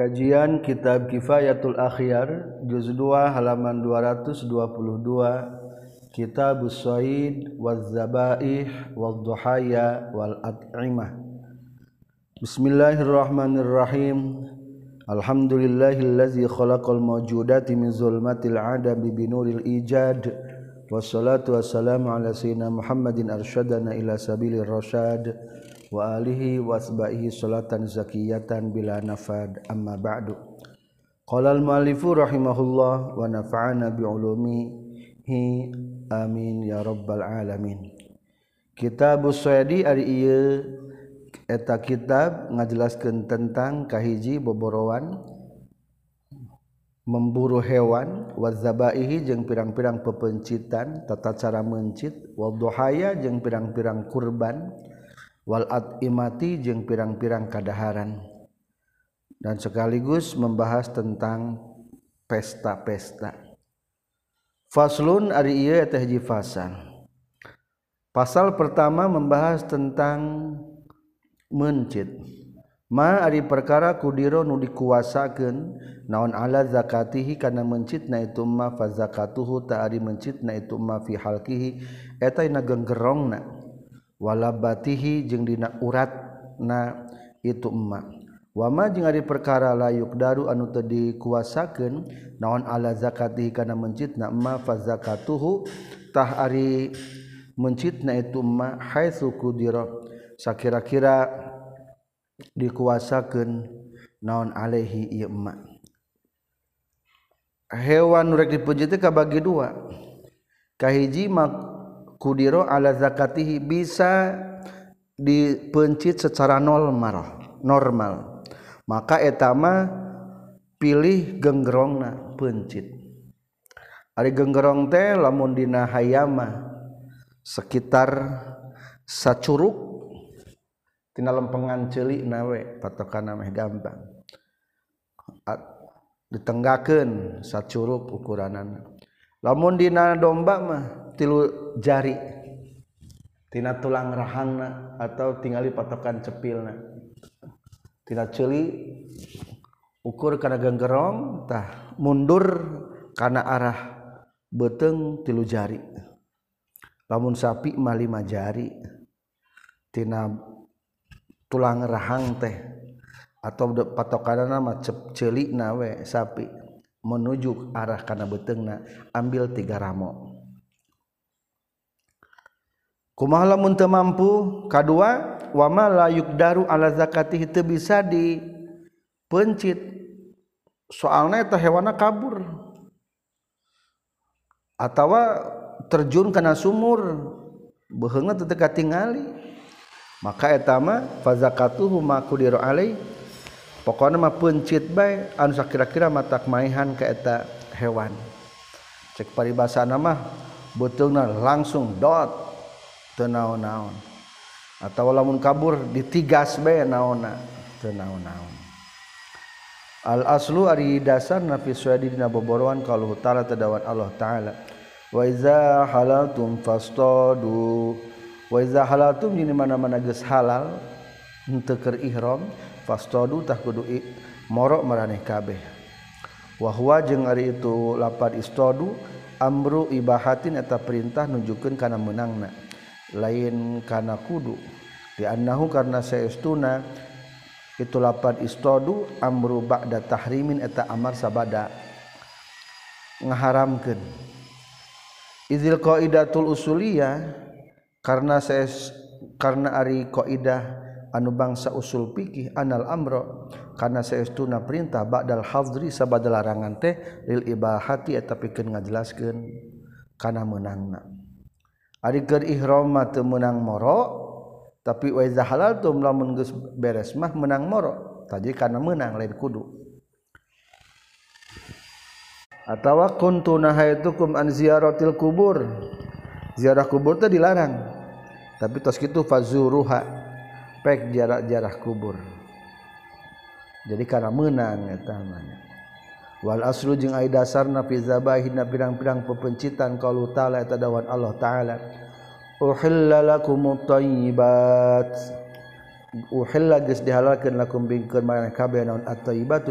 Kajian Kitab Kifayatul Akhyar juz 2 halaman 222 Kitab Usaid wal Zabaih wal Duhaya wal At'imah. Bismillahirrahmanirrahim. Alhamdulillahillazi khalaqal mawjudati min zulmatil adami binuril ijad. Wassalatu wassalamu ala sayyidina Muhammadin arsyadana ila sabilir rasyad wa alihi wasbahi salatan zakiyatan bila nafad. Amma ba'du. Qala al muallifu rahimahullah wa nafa'ana bi ulumihi amin ya rabbal alamin. Kitab usaydi ari ieu eta kitab ngajelaskeun tentang kahiji boborowan memburu hewan wazabaihi jeung pirang-pirang pepencitan tata cara mencit wal duhaya jeung pirang-pirang kurban walat imati jeung pirang-pirang kadaharan. Dan sekaligus membahas tentang pesta-pesta. Faslun ari ieu teh pasal pertama membahas tentang mencit. Ma ari perkara kudiro nu dikuasakeun naon ala zakatihi karena mencit. mencitna itu ma fa zakatuhu ta ari mencitna itu ma fi halqihi eta na genggerongna. wala batihi jeung dina urat na itu emak. Wama jeung ari perkara layuk daru anu teu dikuasakeun naon ala zakatihi kana mencitna ma fa zakatuhu tah ari mencitna itu ma haitsu kudira sakira-kira dikuasakeun naon alaihi ieu ma hewan nu rek dipuji teh kabagi dua. Kahiji mak kudiro ala zakatihi bisa dipencit secara normal normal. Maka etama pilih genggerongna pencit. Ari genggerong teh lamun dina hayama sekitar sacuruk tina lempengan celik nawe patokan meh gampang. Ditenggakeun sacuruk ukuranan lamun dina domba mah tilu jari. Tina tulang rahangna atau tingali patokan cepilna. Tina celi ukur karena genggerong tah mundur karena arah beteng tilu jari. Lamun sapi mah lima jari tina tulang rahang teh. Atau patokan nama cep celik nawe sapi. menuju arah karena betengna ambil tiga ramo. Kumaha lamun teu mampu? Kadua wama la yukdaru ala zakati itu bisa di pencit soalnya eta hewana kabur. Atau terjun kana sumur beheungna teu teka tingali maka etama fazakatuhu ma qudira alaihi pokoknya mah pencit baik anu kira-kira mata maihan ke eta hewan. Cek paribasa nama betulna langsung dot tenaon-naon atau lamun kabur ditigas bae naona tenaon-naon al aslu ari dasar nafi suadi dina boboroan kalau utara tedawan Allah taala. Wa iza halaltum fastadu wa iza halaltum jadi mana-mana geus halal henteu keur ihram fastodutah kudu morok meraneh kabeh. Wahwa jeung ari itu lapar istodu amru ibahatin eta perintah nunjukkeun kana menangna lain kana kudu. Di annahu karena saestuna itu lapar istodu amru ba'da tahrimin eta amar sabada. Ngaharamkeun. Izil qaidatul usuliyah karena saya karena ari kaidah anu bangsa usul pikih anal amro karena sayauna perintah bakdal hadri sabada larangan teh lil ibahati eta pikeun ngajelaskeun. Kana meunangna. Ari keur ihram mah teu meunang moro tapi wa iza halal tu lamun geus beres mah meunang moro. Tadi kana meunang lain kudu. Atawa kuntu nahaitukum an ziyaratil kubur. Ziarah kubur teh dilarang tapi tos kitu fazuruha. pek jarak-jarah kubur. Jadi karena menang namanya Wal aslu jeung ai dasarna fi zabahina pirang-pirang pepencitan kalau ta'ala eta dawan Allah ta'ala. Uhilla lakumut thayyibat uhilla geus dihalalkeun lakum bingkeun maraneh kabeh naon at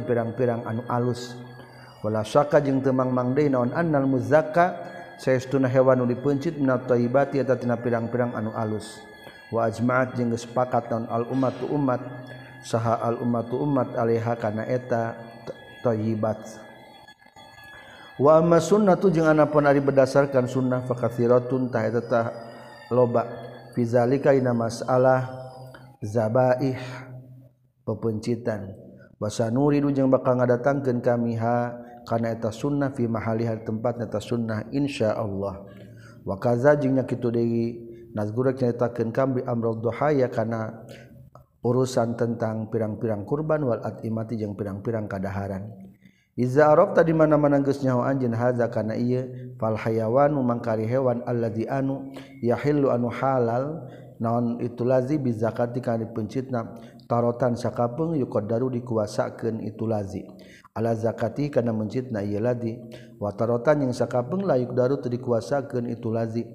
pirang-pirang anu alus. Wala syaka jeung teu mangmangdeui naon annal muzakka saestuna hewan nu dipencit minat thayyibati eta tina pirang-pirang anu alus. wajmaat jeung sepakat non al-ummatu umat saha al-ummatu umat alaiha kana eta thayyibat wa amma sunnatu jeung anapun ari berdasarkan sunnah fakathiratun tah eta tah loba. Fi zalika dina masalah zabaih pepencitan. Basa nuridu jeung bakal ngadatangkeun kami ha kana eta sunnah fi mahaliha tempat eta sunnah insyaallah wa kaza jeung nya kitu deui nazgurek nyaritakan kami amrul duhaya karena urusan tentang pirang-pirang kurban wal atimati jeung pirang-pirang kadaharan. Iza arab tadi mana mana geus nyaho anjeun haza kana ieu fal hayawan mangkari hewan alladzi anu yahillu anu halal naon itu lazi bi zakati kana pencitna tarotan sakapeung yuqaddaru dikuasakeun itu lazi ala zakati kana mencitna ieu lazi wa tarotan yang sakapeung la yuqdaru teu dikuasakeun itu lazi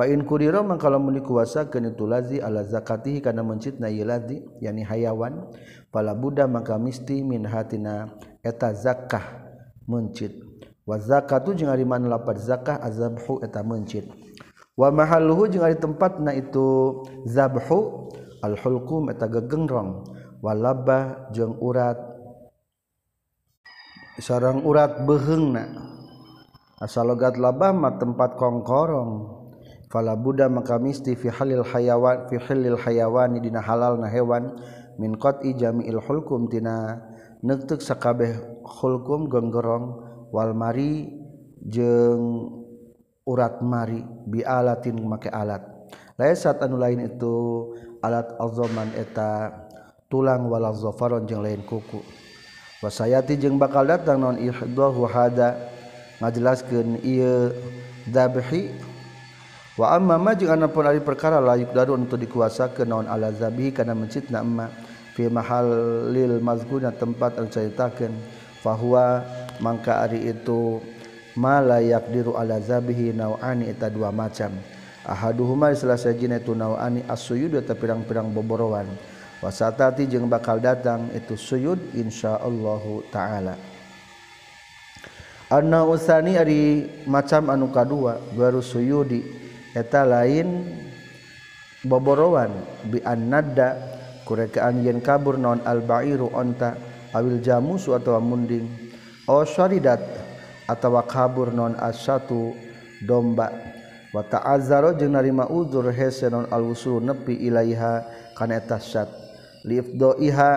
Fa'in kuriro mang kalau muni kuwasakeun itu lazi ala zakatihi karena mencit na lazi yani hayawan pala buddha maka misti min hatina eta zakah mencit. Wa zakatu jeung ari mana lapar zakah azabhu eta mencit. Wa mahalluhu jeung ari tempatna itu zabhu al hulqum eta gegengrong. Walaba jeung urat sarang urat beheng na asalogat labah mah tempat kongkorong. fala Buddha maka misti fi halil hayawan fi halil hayawani dina halal na hewan min qat'i jami'il hulkum tina neuteuk sakabeh hulkum gonggorong wal mari jeung urat mari bi alatin make alat. Laisa anu lain itu alat alzoman eta tulang wala zofaron jeung lain kuku. Wasayati jeung bakal datang non ihdahu hada ngajelaskeun ieu dabhi wa amma ma jeung anapun ari perkara layuk daru untuk dikuasakeun naon ala zabihi kana mencitna emma fi mahallil mazguna tempat anu caritakeun fahuwa mangka ari itu malayak diru ala zabihi nauani eta dua macam. Ahaduhuma selasa jina itu nauani as-suyud eta pirang-pirang boborowan wasatati jeung bakal datang itu suyud insyaallah taala. Anna usani ari macam anu kadua baru suyudi eta lain boborowan bi nada kurekaan yen kabur non albairu onta awil jamusu atau munding. O syaridat atawa kabur non asatu domba. Wa ta'azzaro jeung narima uzur hese non alwusul nepi ilaiha kana eta syat. Liifdoiha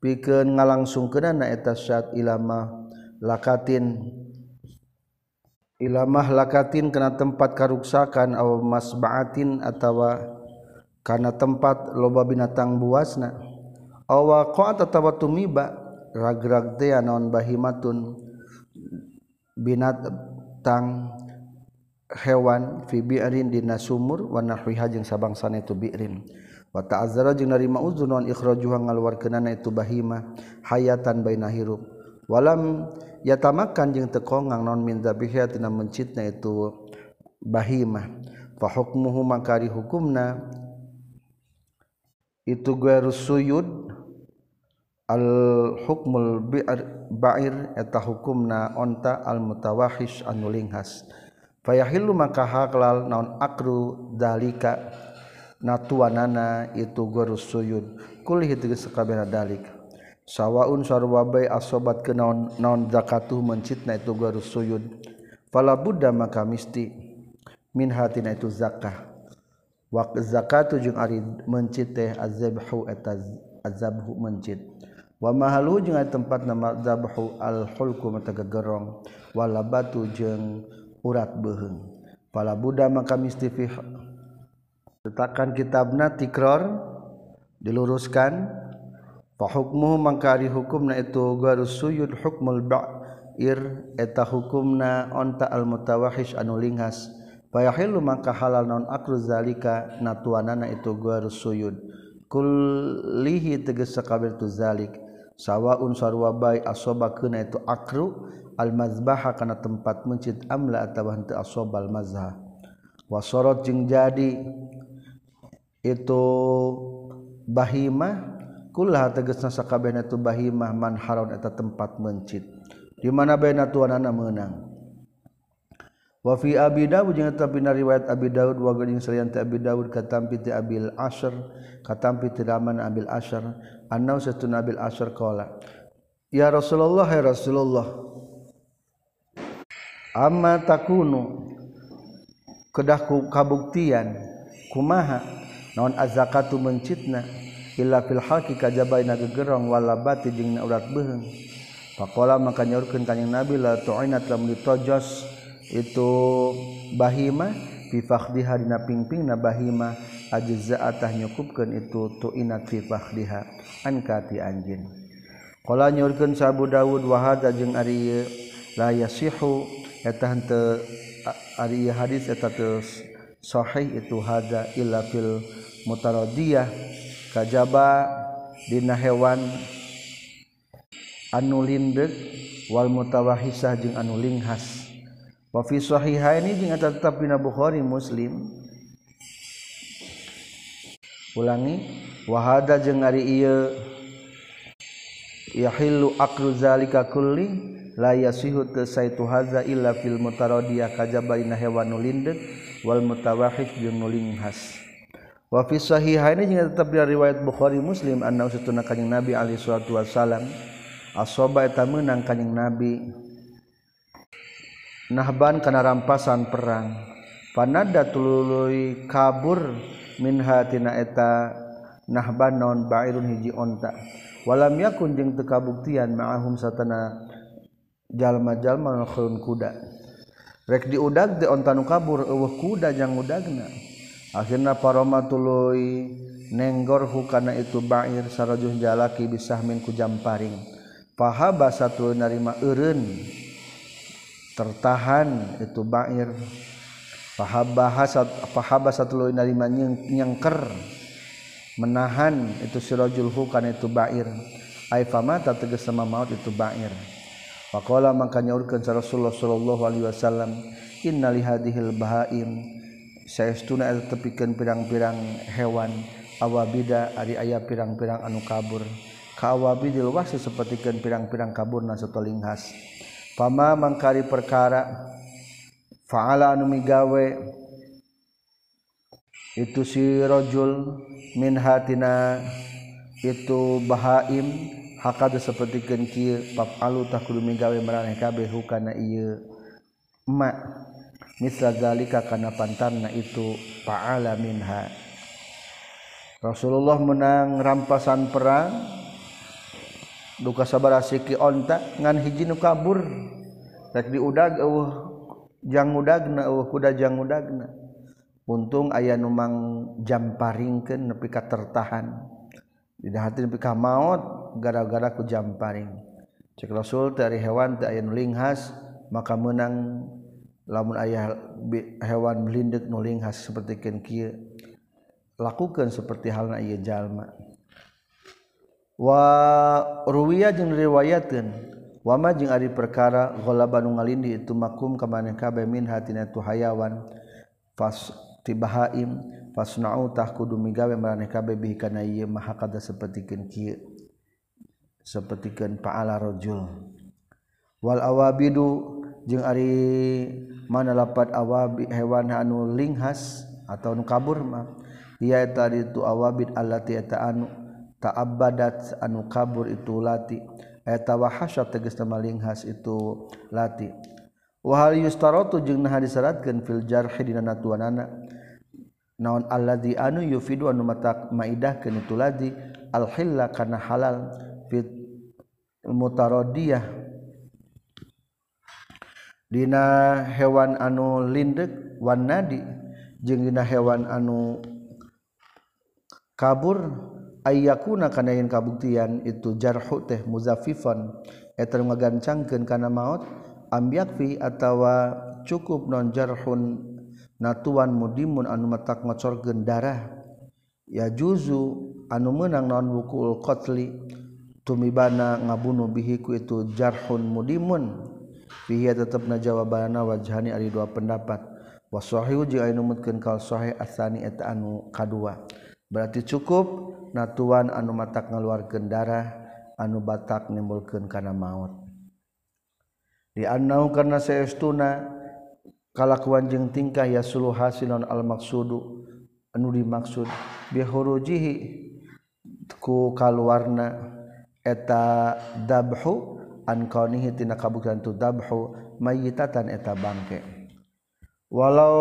pikeun ngalangsungkeunana eta syat ilama lakatin. ilamah lakatin kena tempat karuksakan aw masbaatin atawa kana tempat loba binatang buasna. Awa qa'at atawa tumiba ragrag teh naon bahimatun binatang hewan fi bi'rin dina sumur wa nahwiha jeung sabangsana itu bi'rin. Wa ta'azzara jeung narima uzun non ikhrajuha ngaluarkeunana itu bahima hayatan baina hirup. Walam ya tamakan jeung tekongang non minta biha tina mencitna itu bahimah fa hukmuhu makari hukumna itu gairu suyud. Al hukmul bi'ar ba'ir eta hukumna onta al mutawahish anu linghas fayahillu maka halal naon akru dalika natuanana itu gairu suyud. Kulih itu sekabehna dalika sawwaun sarwabai asobat ke naon naon zakatuh mencitna itu garus suyud. Fala buddha maka misti min hatina itu zakah. Wa zakatu jeung ari mencit teh azabhu eta azabhu mencit. Wa mahalu jeung tempat nama zabhu al hulku mata gegerong. Wala batu jeung urat beuheung pala buddha maka misti fi letakkan kitabna tikror diluruskan. Fahukmuhu mangkari hukumna itu garu suyud hukmul ba'ir eta hukumna onta al mutawahish anu linghas. Fayahilu maka halal non akru zalika natuanana itu garu suyud. Kullihi tegas sakabir tu zalik. Sawaun sarwa bai asoba kena itu akru al mazbaha kana tempat mencit amla atau henteu asoba al mazha. Wasorot jeung jadi itu bahimah Kula tegesna sakabehna tu bahimah man haron eta tempat mencit. Di mana baena tuanana meunang. Wa fi Abi Dawud jeung eta pina riwayat Abi Dawud wa geuning salian ti Abi Dawud katampi ti Abil asyr katampi ti Raman Abil asyr annau satun Abil asyr qala Ya Rasulullah ya Rasulullah Amma takunu kedah kabuktian kumaha naon azakatu mencitna illa fil haqi kajabaina gegerong wala bati jeung urat beuheung faqala maka nyaurkeun ka nabi la tu'inat lam ditojos itu bahima fi fakhdiha dina pingping na bahima ajza'atah nyukupkeun itu tu'inat fi fakhdiha anka ti anjeun. Qala nyaurkeun sabu daud wa hadza jeung ari la yasihu. Eta henteu ari hadis eta teu sahih itu hadza illa fil mutaradiyah. kajaba dina hewan anu anulindek wal mutawahisah jeung anu linghas wa fi sahihaini jeung eta tetep dina Bukhari Muslim. Ulangi wa hada jeung ari ieu yahillu aklu zalika kulli la yasihu tasaitu hadza illa fil mutaradiyah kajaba dina hewan nulindek wal mutawahhis jeung nuling khas wa fi sahihaini jeung tetep di riwayat Bukhari Muslim anna usatuna kanjing Nabi alaihi salatu wasalam asoba eta meunang kanjing Nabi? Nahban kana rampasan perang. Panada tuluy kabur min hatina eta nahban non ba'irun hiji onta. Walam yakun jeung teu kabuktian ma'ahum satana jalma-jalma khulun kuda. Rek diudag de onta nu kabur eueuh kuda jang udagna. Akhirna paroma tuluy nenggor hukana itu ba'ir sarajuh jalaki bisahmin ku jamparing pahaba satu narima eureun tertahan itu bair. Pahaba satu narima nyengker menahan itu sirajul hukan itu bair. Ai famata tegas sama maut itu bair. Faqala maka nyaurkeun Rasulullah sallallahu alaihi wasallam inna bahaim sayauna tepikan pirang-pirang hewan awabida ari ayah pirang-pirang anu kabur. Kawabidil wasu sepertikan pirang-pirang kabur nasutoling khas. Pama mangkari perkara faala anu migawe itu si rojul min hatina itu bahaim hakada sepertikan kieu pap alu tak kudu migawe maraneh kabeh hukana ieu. Emak mislazalika kana pantarna itu fa'ala minha. Rasulullah menang rampasan perang. Duka sabar asiki onta ngan hiji nu kabur. Rek diudag eueuh jangudagna eueuh kuda jang udagna untung aya nu jamparingkeun nepi ka tertahan. Di hati nepi ka maot gara-gara ku jamparing. Cek Rasul dari hewan teh aya nu linghas maka menang lamun ayah hewan melindek nuling khas seperti ken lakukan seperti halna iya jalma. Wa ruwiya jeung riwayatkeun wa ma jeung ari perkara ghalaban ngalindi itu makum ka maneh kabe min hatina tu hayawan fas tibahaim fasna'u tah kudu migawe maneh kabe bi kana ieu maha kada sapertikeun kieu sapertikeun paala rajul wal awabidu jeung Ari mana lapat awabi hewan anu linghas atau nu kabur mah. Ia tadi itu awabid allati eta anu ta'abbadat anu kabur itu lati. Eta wahasya tegas nama linghas itu lati. Wahal yustaratu jeung nah disyaratkeun fil jarhi dina natuanana. Naon alladzi anu yufidu anu matak maidahkeun itu ladi? Al hilla kana halal fit mutaradiyah Dina hewan anu lindek wan nadi. Jeung dina hewan anu kabur ayakuna kana yen kabuktian itu jarhu teh muzafifan eta ngagancangkeun kana maot ambyakfi atawa cukup non jarhun natuan mudimun anu matak ngocorkeun darah. Ya juzu anu meunang non wukul qatli tumibana ngabunuh bihi ku itu jarhun mudimun. fihi tetapna jawabana wajhani ari dua pendapat. Wa sahihu jeung anu mutkeun kaul sahih asani eta anu kadua. Berarti cukup natuan anu matak ngaluarkeun darah anu batak nimbulkeun kana maut. Di annau karena saestuna kalakuan jeung tingkah ya suluh hasilon al maksudu anu dimaksud. Bihurujihi ku kaluarna eta dabhu ankonihitina kabuktian tu dabhu mayitatan eta bangke. Walau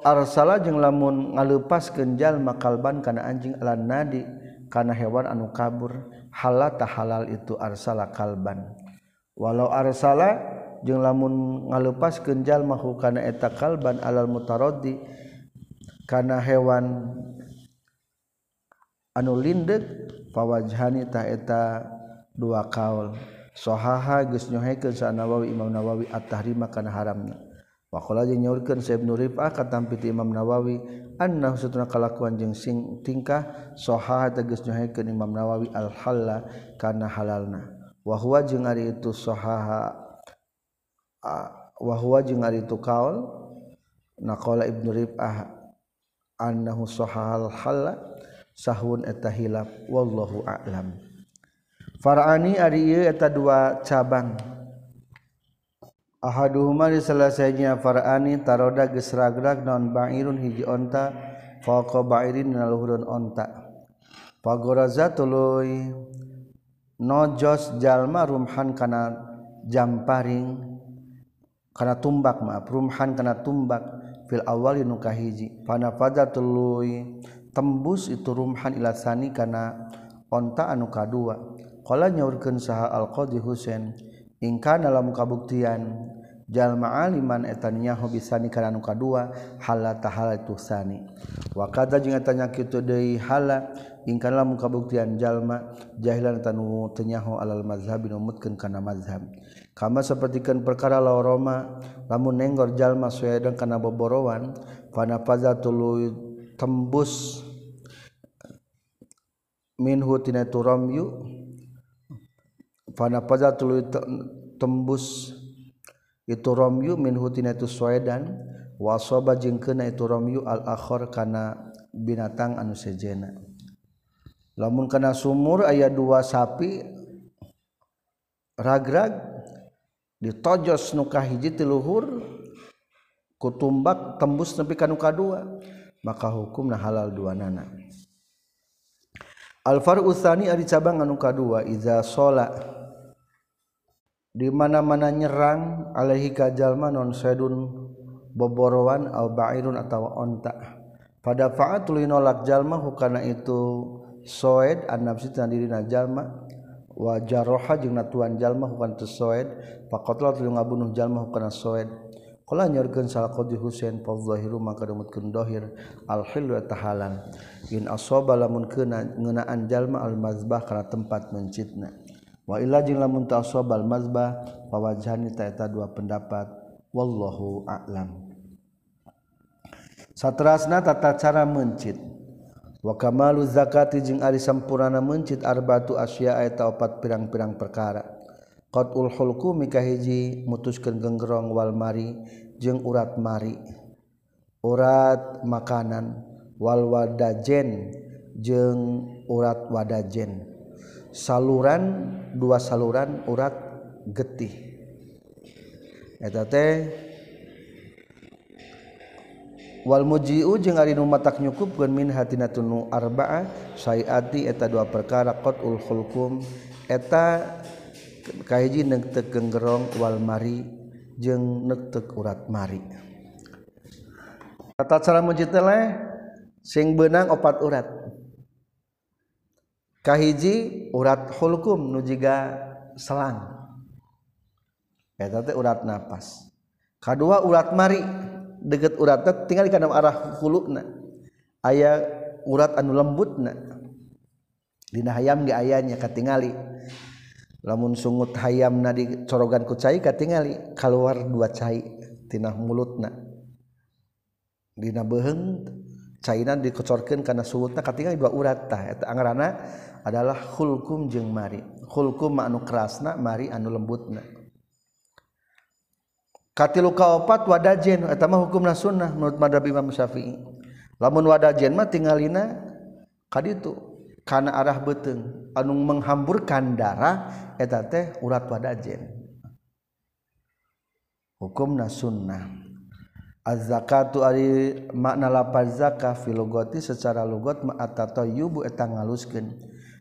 arsala jeung lamun ngalupas kenjal makalban kana anjing alan nadi kana hewan anu kabur halata halal itu arsala kalban. Walau arsala jeung lamun ngalupas kenjal mahu kana eta kalban alal mutaraddi kana hewan anu lindeg pawajhani ta eta dua kaul. sohaha geus nyohekeun sa Nawawi Imam Nawawi at-tahrima kana haramna. Wa qala jeung nyaurkeun Sa Ibnu Rifah katampi ti Imam Nawawi anna satuna kalakuan jeung sing tingkah? Sohaha teh geus nyohekeun Imam Nawawi al-halla kana halalna. Wa huwa jeung ari itu sohaha wa huwa jeung ari itu kaul naqala Ibnu Rifah annahu sahal halla sahun eta hilaf wallahu a'lam. Farani ari eta dua cabang. Ahaduhuma selesainya Farani taroda gesragrak non bangirun hiji onta Falko ba'irin naluhurun onta. Pagoraza tuluy Nojos jalma rumhan kana jamparing Kana tumbak maaf Rumhan kana tumbak Fil awal nu kahiji. Panafada tuluy Tembus itu rumhan ilasani kana onta anu kadua. Kala nyaurkeun saha Al-Qadhi Husain in kana lam kabuktian jalma aliman eta nyaho bisani kana nu kadua hala tahala tusani wa kada jeung eta nya kitu deui hala in kana lam kabuktian jalma jahilan tanu tenyaho alal mazhab numutkeun kana mazhab. Kama sapertikeun perkara la Roma lamun nenggor jalma suedan kana boborowan fana tulu tembus minhu tina turamyu Fana pada tuluy tembus. Itu romyu min hutina itu suedan wasoba jeung keuna itu romyu al akhor kana binatang anu sejena. Lamun kana sumur aya dua sapi ragrag ditojos nuka hiji tiluhur kutumbak tembus nepi ka nuka dua maka hukumna halal dua nana. Alfar Utsani ari cabang anu kadua iza sholat di mana-mana nyerang alaihi kajalma non sedun boborowan al bairun atau onta. Pada faat tuluy nolak jalma hukana itu soed an nafsi tan dirina jalma wa jaroha jeung natuan jalma hukan teu soed. Faqatla tuluy ngabunuh jalma hukana soed. Kala nyorkeun sal qadi Husain fa zahiru maka demutkeun dohir. Al hilu tahalan in asaba lamun keuna ngeunaan jalma al mazbah kana tempat mencitna. waila jing lamun al mazbah pawajhani taeta dua pendapat. Wallahu a'lam. Satrasna tata cara mencit. Wa kamalu zakati jing ari sampurana mencit arbatu asya eta opat pirang-pirang perkara. Qatul hulqumi kahiji mutuskeun genggerong wal mari jeung urat mari. Urat makanan wal wadajen jeung urat wadajen saluran dua saluran urat getih. Eta teh wal mujiu jeung ari nu matak nyukupkeun min hatina tunu arba'a sayati eta dua perkara qatul khulqum. Eta kahiji neuk teu genggerong wal mari jeung neuk teu urat mari. Tata cara muji teh sing beunang opat urat. kahiji urat hulkum nujiga selang. Eta teh urat napas. Kedua urat mari deket uratna tinggal di kana arah hulukna. Aya urat anu lembutna. Dina hayam ge ayanya katingali. Lamun sungut hayamna dicorogan ku cai katingali keluar dua cai tina mulutna. Dina beheung cairan dikocorkan karena suhutna ketika dua urat tah. Eta angarana adalah hulkum jeung mari. Hulkum anu kerasna mari anu lembutna. Katilu kaopat wadajen eta mah hukumna sunnah menurut madhab Imam Syafi'i. Lamun wadajen mah tinggalina kaditu karena arah beteng anu menghamburkan darah eta teh urat wadajen hukumna sunnah. az-zakatu ari makna lafaz zakah filogoti secara lugat ma atatayyubu eta ngaluskeun.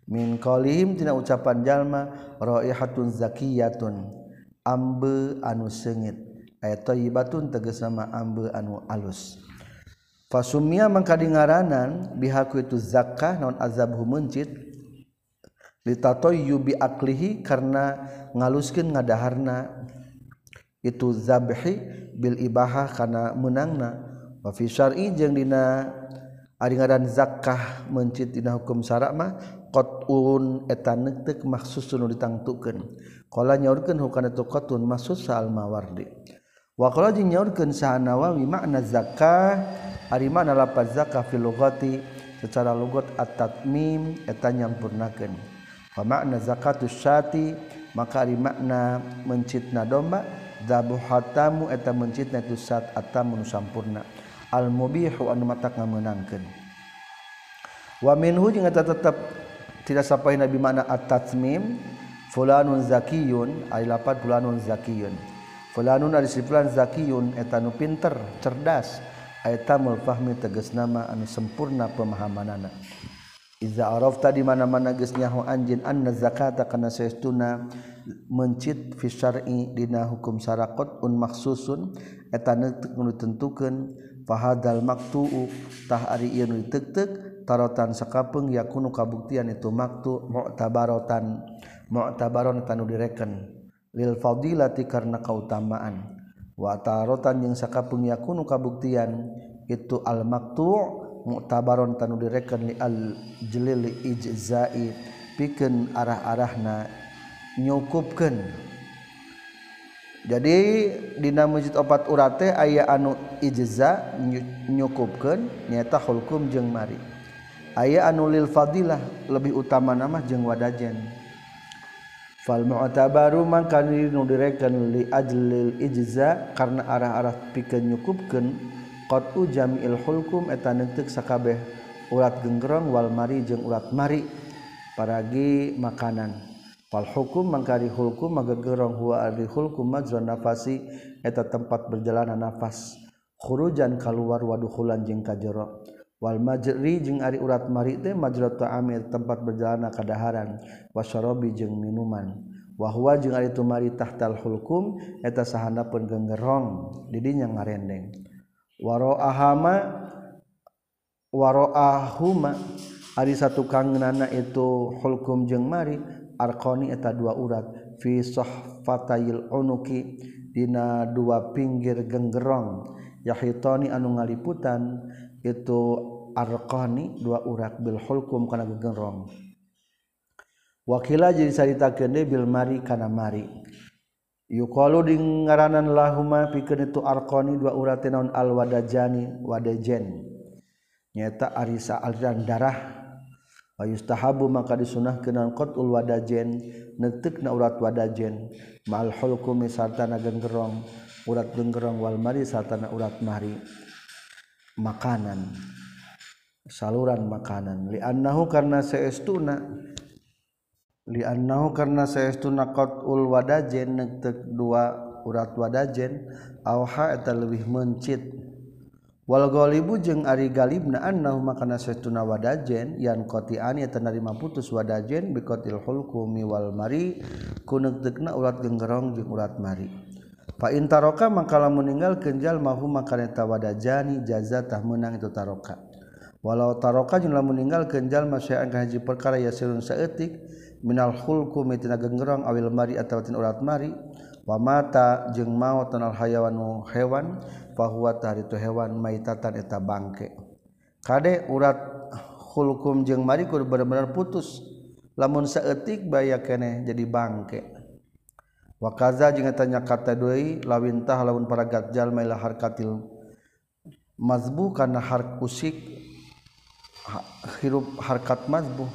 Min qalihim tina ucapan jalma raihatun zakiyatun ambe anu seungit aya thayyibatun nama ambe anu alus. Fasumia mangka dingaranan bihaku itu zakah naon azabhu mencit? Litatayyubi aklihi karena ngaluskeun ngadaharna. Itu zabhi Bil Ibahah karena menangna. Wafisari jeung dina ari ngaran zakah mencit dina hukum syarak mah qatun eta neuteuk maksusun ditangtukeun. Qala nyaurkeun hukana tu qatun maksud sa al mawardi wa qala jeung nyaurkeun sa nawawi makna zakah ari makna lafaz zakah fil lughati secara lugat at-tatmim eta nyampurnakeun. Wa makna zakatus syati maka ari makna mencitna domba zabuhatamu eta mencitna itu sat atamu sampurna. Al mubihu anu matak ngamenangkeun. Wa minhu jeung eta tetep tidak sampai nabi mana at-tatmim fulanun zakiyun ay lapat fulanun zakiyun. Fulanun ari si fulan zakiyun eta nu pinter cerdas aitamul fahmi tegas nama anu sempurna pemahamanana. Iza arafta di mana-mana geus nyaho anjeun anna zakata kana saestuna mencit fisari dina hukum sarakot un maksusun etan tentukan fahadal maktuutah ari tek-tek tarotan sekapeng yakunu kabuktian itu maktu mau tabarotan mau tabaron tanu direken. Lil fadilati karena keutamaan wa tarotan yang sakapung yakunu kabuktian itu al maktu mu'tabaron tanu direken li al jelil ijzai. Pikeun arah-arahna nyukupkan jadi dina masjid opat urate aya anu ijza nyukupkan nyata hukum jeng mari. Aya anu lil fadilah lebih utama nama jeng wadajen fal mu'tabaru man kan nu direkan li ajlil ijza karena arah-arah pikeun nyukupkeun qad ujamil hulkum eta neuteuk sakabeh urat gengrong wal mari jeung urat mari. Paragi makanan. Fal hukum mangkari hukum magegerong huwa ari hukum majrun nafasi eta tempat berjalan nafas. Khurujan kaluar waduhulan jeung kajero. Wal majri jeung ari urat mari teh majrat ta'amir tempat berjalan kadaharan wasyarabi jeung minuman. Wa huwa jeung ari tumari tahtal hulkum eta sahana pun gengerong didinya ngarendeng. Waro'ahama waro'ahuma ari satu kangenana itu hulkum jeung mari arkoni eta dua urat. Fi sohfatayil unuki dina dua pinggir genggerong. Yahitoni anu ngaliputan itu arkoni dua urat bil hulkum kana genggerong. Wakila jadi sarita saritakeun bil mari kana mari. Yuqalu ding ngaranan lahuma pikeun itu arkoni dua urat naon al wadajani wadajen nyata arisa aliran darah. yustahabu maka disunah kenan qatul wadajen netek na urat wadajen mal hulkumi sarta na genggerong urat genggerong wal mari sarta na urat mari. Makanan saluran makanan. Li annahu karna saestuna li annahu karna saestuna qatul wadajen netek dua urat wadajen auha eta leuwih mencit. Walgolibu jeung Ari Galibna annahu makana saestuna wadajen yan qati'an ya putus wadajen bikotil hulqumi wal mari kunek kuneuteukeuna ulat genggerong jeung ulat mari. Fa intaroka maka lamun ninggalkeun jalma huma kana eta wadajani jazatah menang itu taroka. Walau taroka jeung lamun ninggalkeun jalma saean kana hiji perkara yasirun saeutik minal hulqumi tina genggerong awil mari atawa tin urat mari. wamata jeung mau tenal hayawanu hewan pahuat hari itu hewan maitatan eta bangke. Kadek urat hulkum jeung marikur benar-benar putus lamun seetik baya kene jadi bangke. Wakaza jeung tanya kata deui lawintah lamun para gajal mailah harkatil mazbu kana hark usik hirup harkat mazbu.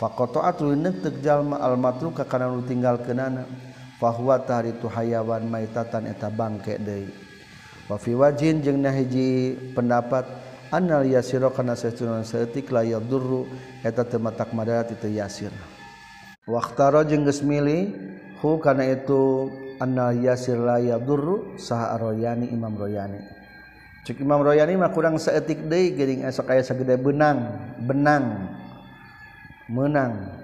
Pakotoat luneuk teu jalma al matruka kana nu tinggal kenana fahwatahari itu hayawan maitatan eta bangke deui. Wa fi wajin jeung nahiji pendapat annal yasira kana satuna saeutik la yadurru eta teu matak madarat itu yasir. Waqtara jeung geus milih hu kana itu annal yasir la yadurru saha royani imam royani. Cek imam royani mah kurang saeutik deui geuning esok aya sagede benang benang menang.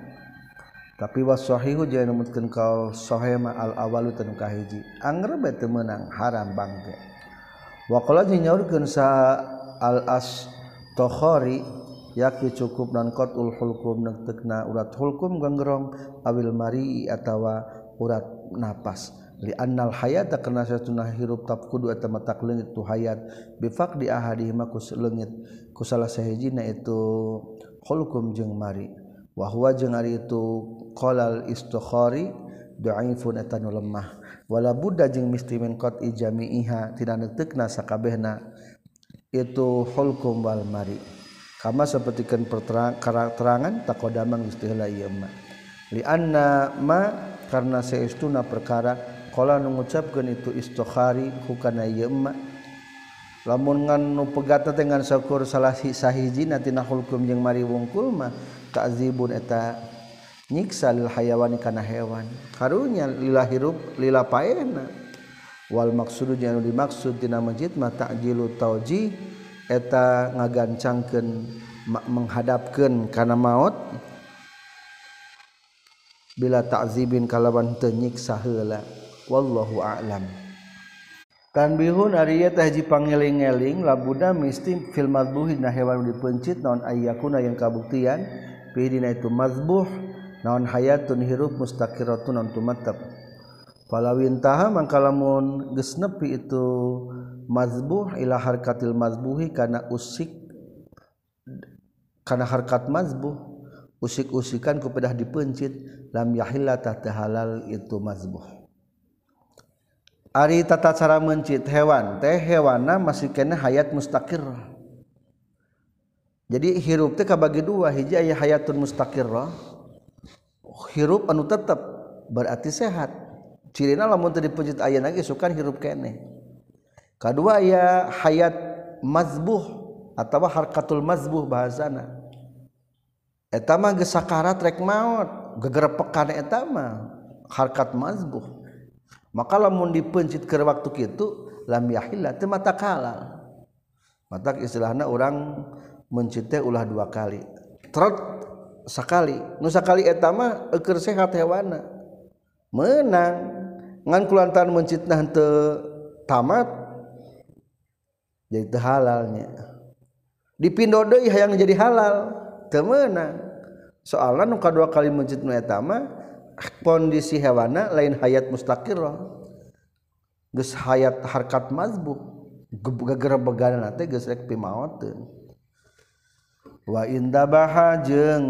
tapi washihu mungkin kaushohema al-awalu tenkahiji Angger bete menang haram bangke. Wakala nyaurkeun sa al-as tokhori yakni cukup nan qatul hulkum tekna urat hulkum ganggerong awil mari atawa urat napas. Li annal hayata kana satuna hirup tap kudu eta matak leungit tu hayat. Bi di ahadi kus leungit ku salah sahijina itu hulkum jeung mari. wahwa jeung ari itu qolal istokhari dhaifun eta nu lemah. Wala budda jeung mesti min qat ijami'iha tina neuteukna sakabehna itu hulkum wal mari. Kama sapertikeun keterangan takodamang geus heula ieu mah. Li anna ma karena saestuna perkara qala nu ngucapkeun itu istokhari hukana ieu mah. Lamun ngan nu pegata teh ngan syukur salah sahiji natina hulkum jeung mari wungkul mah ta'zibun eta nyiksa lil hayawan kana hewan. Karunya lila hirup lila paena wal maksudu jeung dimaksud dina masjid ma ta'jilu tauji eta ngagancangkeun menghadapkeun kana maut. Bila ta'zibin kalawan teu nyiksa heula. Wallahu a'lam. Tanbihun ari eta hiji pangeling-eling labuda misti fil madbuhi na hewan dipencit naon ayyakuna yang kabuktian. pidina itu mazbuh naon hayatun hirup mustaqiratun naon tumatap falawintaha mangkalamun geus nepi itu mazbuh ila harkatil mazbuhi kana usik kana harkat mazbuh. Usik-usikan ku pedah dipencit lam yahilla tahta halal itu mazbuh. Ari tata cara mencit hewan teh hewana masih kena hayat mustaqir jadi hirup teh kabagi dua hiji aya hayatun mustaqirrah. Hirup anu tetep berarti sehat. Cirina lamun teu dipeujut aya lagi sukan hirup kene kedua aya hayat mazbuh atau harkatul mazbuh bahasana. Eta mah geus sakarat rek maot gegerepekan eta mah harkat mazbuh. Maka lamun dipencit ke waktu kitu lam yahilla teu mata kalal. Mata istilahna orang mencite ulah dua kali. Trot sekali nu sakali eta mah eukeur sehat hewana. Menang. Ngan kulantaran mencitna henteu tamat jadi teu halalnya. Dipindo deui hayang jadi halal teu meunang soalna nu kadua kali mencit nu eta mah kondisi hewana lain hayat mustaqirah geus hayat harkat mazbu gegera begana teh geus rek pimaoteun waindabaha jeung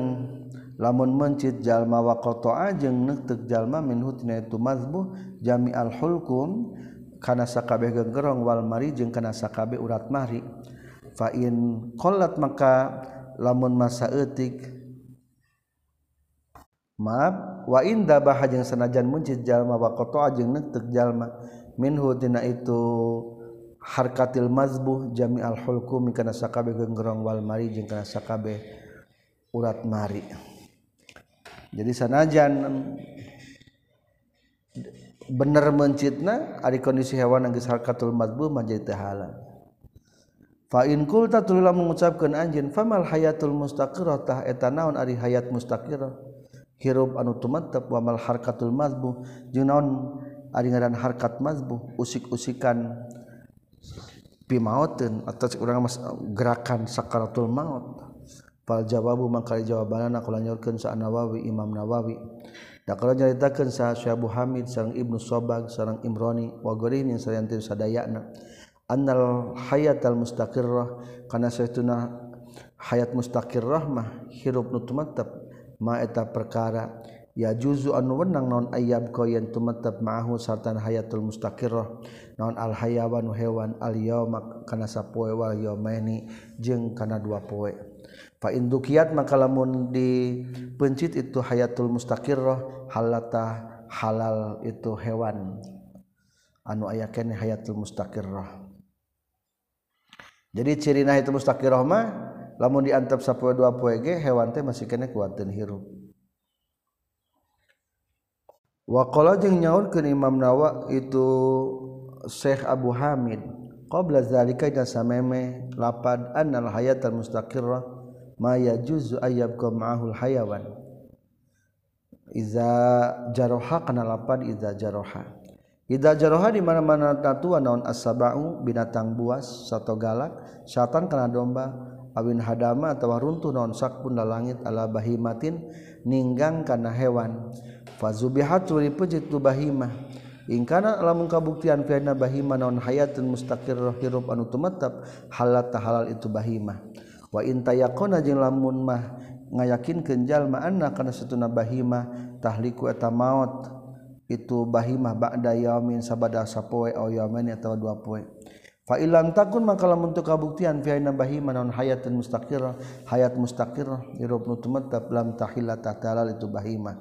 lamun mencit jalma waqtoa jeung nekteg jalma min hutna itu mazbuh jami al hulkum kana sakabeh gegerong wal mari jeung kana sakabeh urat mari. Fa in qallat maka lamun masa eutik maaf wa inda baha jeung sanajan muncit jalma wa qata'a jeung neuteup jalma minhu tina itu harkatil mazbuh jami al hulkumi kana sakabe genggerong wal mari jeung kana sakabe urat mari. Jadi sanajan bener mencitna ari kondisi hewan geus harkatul mazbuh menjadi teu halal fa in qulta tulula mengucapkeun anjeun famal hayatul mustaqirah tah eta naon ari hayat mustaqirah hirup anu tumattep wa mal harkatul mazbuh. Jeung naon ari ngaran harkat mazbuh? Usik-usikan pimaotin atas urang mas gerakan sakaratul maut. Pal jawabu mangkali jawabanna kula nyorkeun sa Nawawi Imam Nawawi. Da kalau nyaritakeun sa Syekh Hamid sareng Ibnu Sobag sareng Imroni wa gorimin sareng teu sadayana. Annal hayatal mustaqirrah kana saytuna hayat mustaqirrah mah hirup nu tumattap ma eta perkara. ya juzu anu wenang naon ayam ko yen tumetep ma'ahu sartan hayatul mustaqirrah. Naon al hayawan hewan al yauma kana sapoe wal yaumaini jeung kana dua poe. Fa indukiat maka lamun dipencit itu hayatul mustaqirrah halata halal itu hewan. Anu aya kene hayatul mustaqirrah. Jadi cirina itu mustaqirrah mah lamun diantep sapoe dua poe ge hewan teh masih kene kuatin hirup. Wakola jeung nyaur ke Imam Nawa itu Syekh Abu Hamid qabla zalika dan sameme lapad annal hayatal mustaqirrah ma yajuzu ayyabqa ma'ahul hayawan. Iza jaroha kana lapad iza jaroha. Jaroha di mana-mana tatua naon asabau binatang buas satu galak syatan karena domba awin hadama atau runtuh sak punda langit ala bahimatin ninggang karena hewan fazubihat puji tu bahimah. Ingkana lamun kabuktian fi'na bahimah non hayatun mustaqir hirup anu tumatab halal halal itu bahimah. Wa in tayaqona jeung lamun mah ngayakin kenjal ma'anna kana satuna bahimah tahliku eta maut itu bahimah ba'da yaumin sabada sapoe au yaumin atau dua poe. Fa ilam takun maka lamun teu kabuktian fi aina bahimah naon hayatun mustaqirah hayat mustaqirah irub nu tumatab lam tahillata talal itu bahimah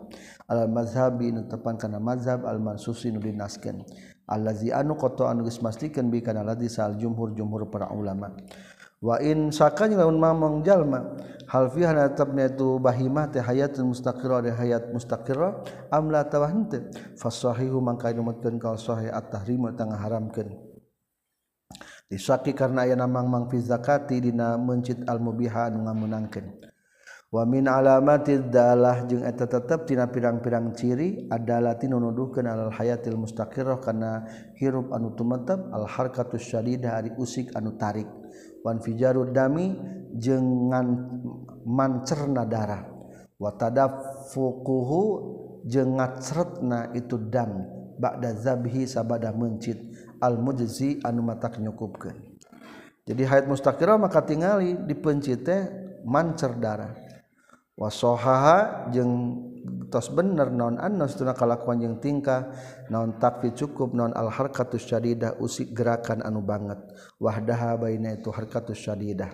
al mazhabi nu tepan kana mazhab al mansusi nu dinaskeun allazi anu qata anu geus mastikeun bi kana ladzi sal jumhur jumhur para ulama. Wa in sakanya lamun mamong jalma hal fiha hana tabna tu bahimah teh hayatun mustaqirah de hayat mustaqirah am la tawah henteu fasahihu mangka numutkeun kaul sahih at-tahrim tangah haramkeun disaki karena aya namang mang fi zakati dina mencit al mubiha anu ngamunangkeun. wamin alamatlah jeung eta tetap tina pirang-pirang ciri adalah tinunuduh ke alal hayatil mustaqiroh karena hirup anu tumetep alharkatus syadidah hari usik anu tarik. Wan fijarud dami jengan mancerna darah. Watadafukuhu jeung ngacretna itu dam bakda zabhi sabada mencit al mujzi anu matak nyukupkeun. Jadi hayat mustaqirah maka tingali dipencit teh mancer darah. wasohaha jeung tos bener naon annos tuna kalakuan jeung tingkah naon takfi cukup naon al harkatus syadidah usik gerakan anu banget. Wahdaha baina itu harkatus syadidah.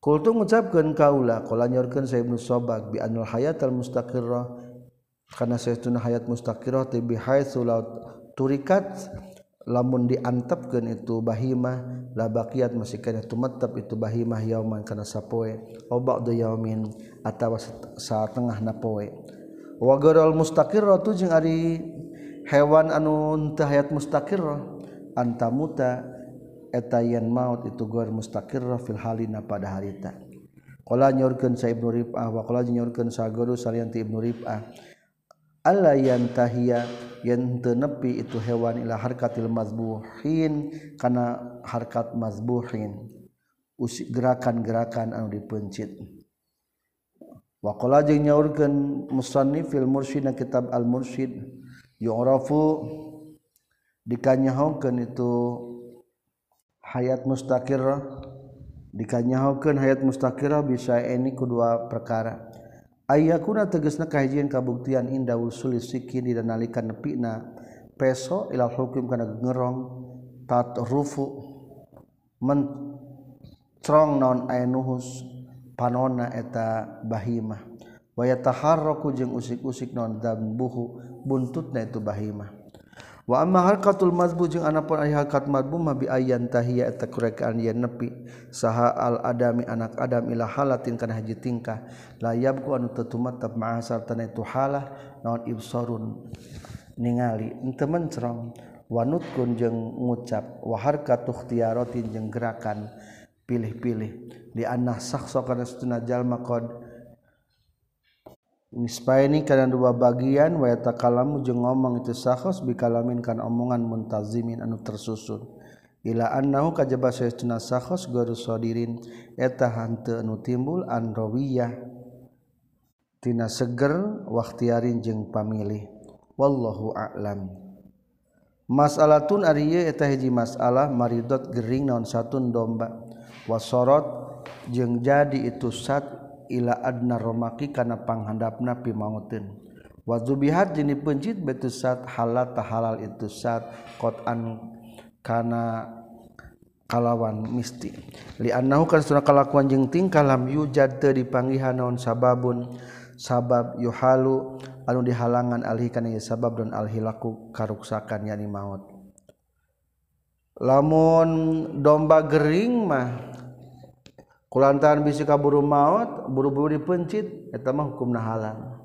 Kultu ngucapkeun kaula qala nyorkeun sa Ibnu Sobak bi anul hayatal mustaqirrah. Kana saytuna hayat mustaqirrah ti bi haitsu turikat lamun diantepkeun itu bahimah la baqiat masih kana tumattap itu bahimah yauman kana sapoe au ba'du yaumin atawa satengah na poe wa garol mustaqirra tu jeung ari hewan anu teu hayat mustaqirra antamuta eta yen maut itu gor mustaqirra fil halina pada harita. Qala nyorkeun sa ibnu rifah wa qala nyorkeun sa guru salian ibnu rifah alla yantahiya yen teu nepi itu hewan ila harkatil mazbuhin kana harkat mazbuhin. Usik gerakan-gerakan anu dipencit. Wa qala jeung nyaurkeun musannif fil mursyid kitab al mursyid yu'rafu dikanyahokeun itu hayat mustaqirah dikanyahokeun hayat mustaqirah bisa ini kedua perkara ayakuna tegesna kahijian kabuktian inda usul sikin di nalikan nepina. Peso ila hukum kana ngerong tat rufu mentrong non ainuhus panona eta bahimah. Wa yataharraku jeung usik-usik non dan buhu buntutna itu bahimah. wa amma harkatul mazbu jeung anapun ari harkat mazbu mah bi ayyan tahiyya eta kurekaan yen nepi. Saha al adami anak adam ila halatin kana haji tingkah. La yabku anu tetumat tap ma'asar tana itu halah naon ibsarun ningali. Henteu mencrong wa nutkun jeung ngucap wa harkatu ikhtiyaratin jeung gerakan pilih-pilih. Di anah saksa kana sunna jalma qad nispaini kana dua bagian wa takalamu jeung ngomong itu sahos bikalamin kan omongan muntazimin anu tersusun. Ila annahu kajaba saytuna sahos garu sadirin eta hante anu timbul andrawiyah tina seger waktiarin jeung pamilih. Wallahu a'lam. Mas'alatun ari eta hiji masalah maridot gering naon satun domba. Wasorot jeung jadi itu sat ila adna romaki kana panghandapna pi mautin wa zubihat jini pencit betu sat halal tahalal itu sat qatan kana kalawan misti. Li annahu kan sunah kalakuan jeung tingkah lam yujad teu dipanggihan naon sababun sabab yuhalu anu dihalangan alhi kana sabab dan alhilaku karuksakan yani maut. Lamun domba gering mah kulantaran bisi kaburu maut buru-buru dipencit eta mah hukum nahalan.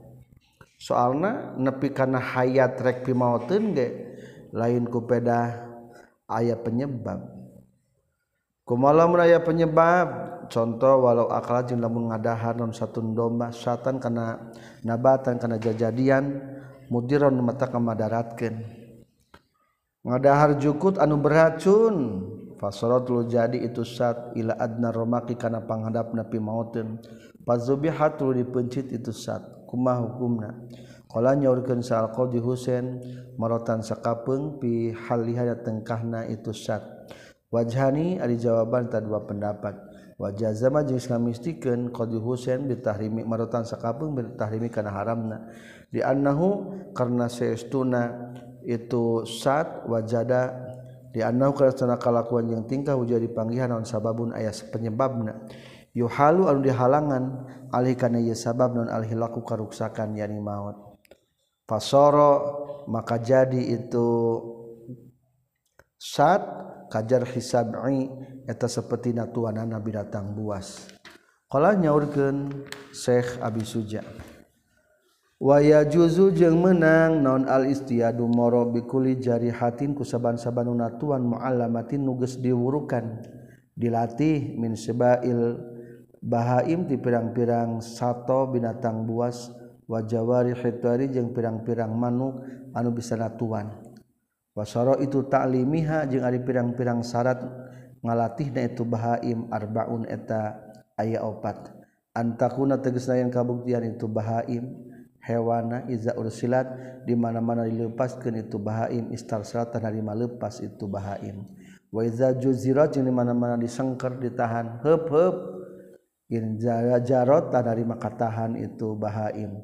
Soalna nepi kana hayat rek pimauteun ge lain ku pedah aya penyebab. Kumalam aya penyebab contoh walau akal jeung lamun ngadahar non satun domba satan kana nabatan kana jajadian mudiron mata kamadaratkeun. Ngadahar jukut anu beracun. fasorot lu jadi itu sat ila adna romaki kana panghadap napi mautin. Pazubihat lu dipencit itu sat kumah hukumna. Kala nyaurkeun sa alqadi husain marotan sakapeung pi haliha tengkahna itu sat. Wajhani ari jawaban ta dua pendapat. Wajah zama jeung islamistikeun qadi husain bitahrimi marotan sakapeung bitahrimi kana haramna. Di annahu karna saestuna itu sat wajada dianau karena kalakuan yang tingkah hujan dipanggihan non sababun ayah penyebabna. Yuhalu anu dihalangan alih kana ieu sabab non alih laku karuksakan yani maut. Fasoro maka jadi itu sad kajar hisabi eta seperti natuanana binatang buas. Kala nyaurkeun Syekh Abi Suja. waya juzu jeung menang. Naon al-istiadu moro bikuli jari hatin ku saban-saban unatuan mu'alamatin nuges diwurukan. Dilatih min sebail bahaim di pirang-pirang sato binatang buas. Wajawari hitari jeung pirang-pirang manuk anu bisa natuan wasoro itu ta'limiha jeung ari pirang-pirang syarat ngalatihna itu bahaim arbaun eta aya opat. Antakuna tegesna yang kabuktian itu bahaim. hewana iza ursilat di mana-mana dilepaskeun itu bahaim istarsalatan hari malepas itu bahaim. Wa iza juzirat jeung di mana-mana disengker ditahan heup heup in jarot dari makatahan itu bahaim.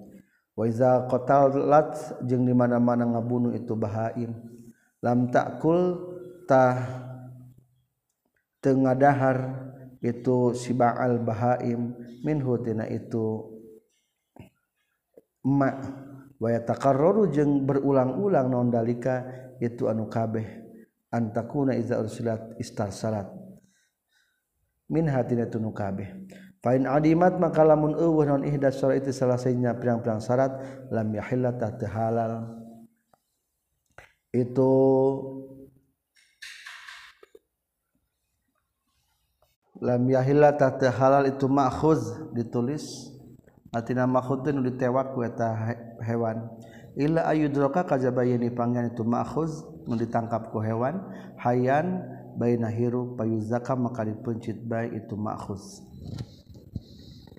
Wa iza qatalat jeung di mana-mana ngabunuh itu bahaim. Lam takul tah tengadahar itu si baal bahaim. Minhu tina itu emak waya takarroru jeung berulang-ulang naon dalika itu anu kabeh antakuna iza ursilat istar salat min hatina tunu kabeh. Fain adimat maka lamun eueuh naon ihdas salat itu salasainya pirang-pirang syarat lam yahilla ta halal. Itu lam yahilla ta halal itu makhuz ditulis atina makhudun ditewak ku eta hewan. Illa ayudroka kajabayani pangyan itu ma'khuz mun ditangkap ku hewan hayan baina hirup payuzaka maka dipencit bae itu ma'khuz